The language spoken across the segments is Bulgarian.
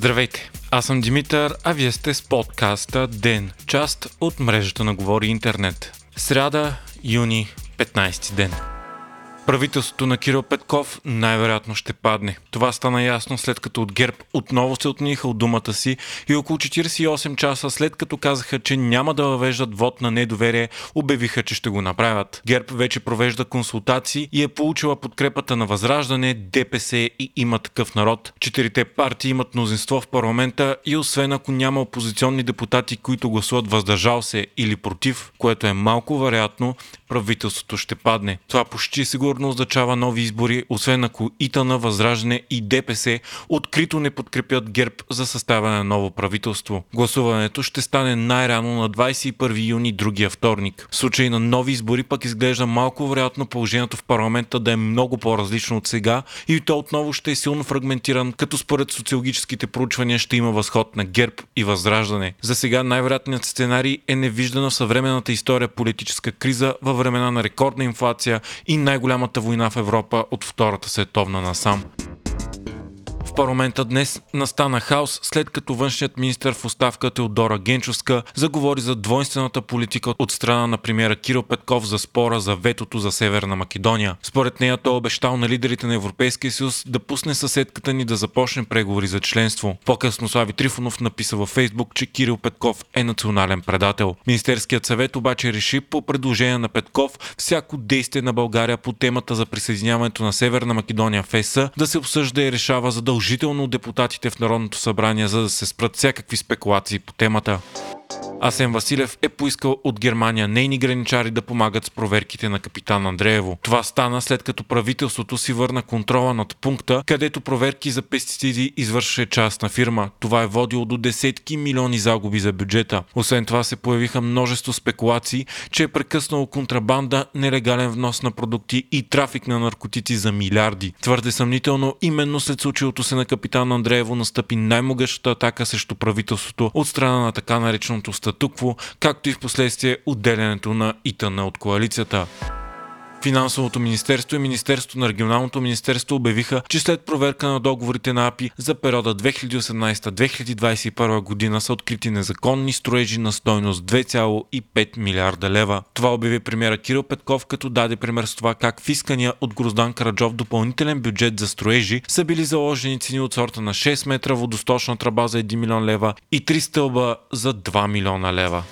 Здравейте, аз съм Димитър, а вие сте с подкаста ДЕН, част от мрежата на Говори Интернет. Сряда, юни, 15 ден. Правителството на Кирил Петков най-вероятно ще падне. Това стана ясно след като от ГЕРБ отново се отниха от думата си и около 48 часа след като казаха, че няма да въвеждат вод на недоверие, обявиха, че ще го направят. ГЕРБ вече провежда консултации и е получила подкрепата на Възраждане, ДПС и има такъв народ. Четирите партии имат мнозинство в парламента и освен ако няма опозиционни депутати, които гласуват въздържал се или против, което е малко вероятно, правителството ще падне. Това почти сигурно означава нови избори, освен ако ИТАНА, Възраждане и ДПС открито не подкрепят ГЕРБ за съставяне на ново правителство. Гласуването ще стане най-рано на 21 юни другия вторник. В случай на нови избори пък изглежда малко вероятно положението в парламента да е много по-различно от сега и то отново ще е силно фрагментиран, като според социологическите проучвания ще има възход на ГЕРБ и Възраждане. За сега най-вероятният сценарий е невиждана в съвременната история политическа криза във времена на рекордна инфлация и най-голямата война в Европа от Втората световна насам. В парламента днес настана хаос, след като външният министр в оставка Теодора Генчовска заговори за двойствената политика от страна на премиера Кирил Петков за спора за ветото за Северна Македония. Според нея той обещал на лидерите на Европейския съюз да пусне съседката ни да започне преговори за членство. По-късно Слави Трифонов написа във Фейсбук, че Кирил Петков е национален предател. Министерският съвет обаче реши по предложение на Петков всяко действие на България по темата за присъединяването на Северна Македония в ЕС да се обсъжда и решава задължително задължително депутатите в Народното събрание, за да се спрат всякакви спекулации по темата. Асен Василев е поискал от Германия нейни граничари да помагат с проверките на капитан Андреево. Това стана след като правителството си върна контрола над пункта, където проверки за пестициди извършваше частна фирма. Това е водило до десетки милиони загуби за бюджета. Освен това се появиха множество спекулации, че е прекъснало контрабанда, нелегален внос на продукти и трафик на наркотици за милиарди. Твърде съмнително, именно след случилото се на капитан Андреево настъпи най-могъщата атака срещу правителството от страна на така нареченото статукво, както и в последствие отделянето на ИТАНА от коалицията. Финансовото министерство и Министерството на регионалното министерство обявиха, че след проверка на договорите на АПИ за периода 2018-2021 година са открити незаконни строежи на стойност 2,5 милиарда лева. Това обяви премьера Кирил Петков, като даде пример с това как в искания от Гроздан Караджов допълнителен бюджет за строежи са били заложени цени от сорта на 6 метра водосточна тръба за 1 милион лева и 3 стълба за 2 милиона лева.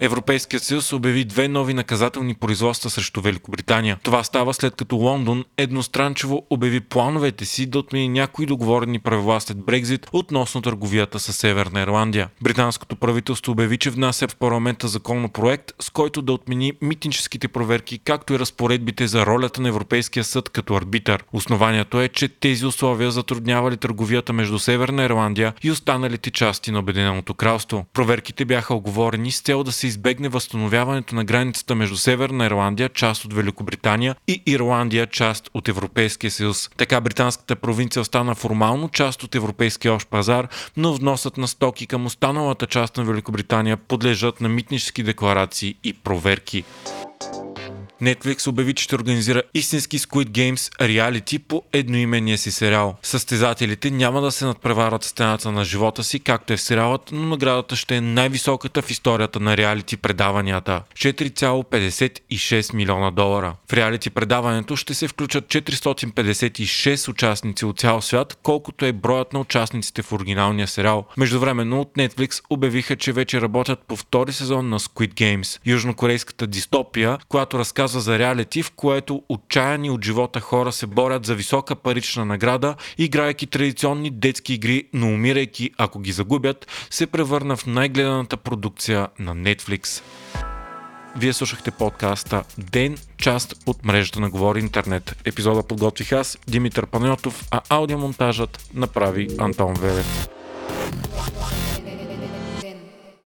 Европейският съюз обяви две нови наказателни производства срещу Великобритания. Това става след като Лондон едностранчево обяви плановете си да отмени някои договорени правила след Брекзит относно търговията с Северна Ирландия. Британското правителство обяви, че внася в парламента законопроект, с който да отмени митническите проверки, както и разпоредбите за ролята на Европейския съд като арбитър. Основанието е, че тези условия затруднявали търговията между Северна Ирландия и останалите части на Обединеното кралство. Проверките бяха оговорени с цел да се избегне възстановяването на границата между Северна Ирландия, част от Великобритания, и Ирландия, част от Европейския съюз. Така британската провинция остана формално част от Европейския общ пазар, но вносът на стоки към останалата част на Великобритания подлежат на митнически декларации и проверки. Netflix обяви, че ще организира истински Squid Games реалити по едноименния си сериал. Състезателите няма да се надпреварват стената на живота си, както е в сериалът, но наградата ще е най-високата в историята на реалити предаванията 4,56 милиона долара. В реалити предаването ще се включат 456 участници от цял свят, колкото е броят на участниците в оригиналния сериал. Междувременно от Netflix обявиха, че вече работят по втори сезон на Squid Games. Южнокорейската дистопия, която разказва разказва за реалити, в което отчаяни от живота хора се борят за висока парична награда, играйки традиционни детски игри, но умирайки, ако ги загубят, се превърна в най-гледаната продукция на Netflix. Вие слушахте подкаста Ден, част от мрежата на Говори Интернет. Епизода подготвих аз, Димитър Панайотов, а аудиомонтажът направи Антон Велев.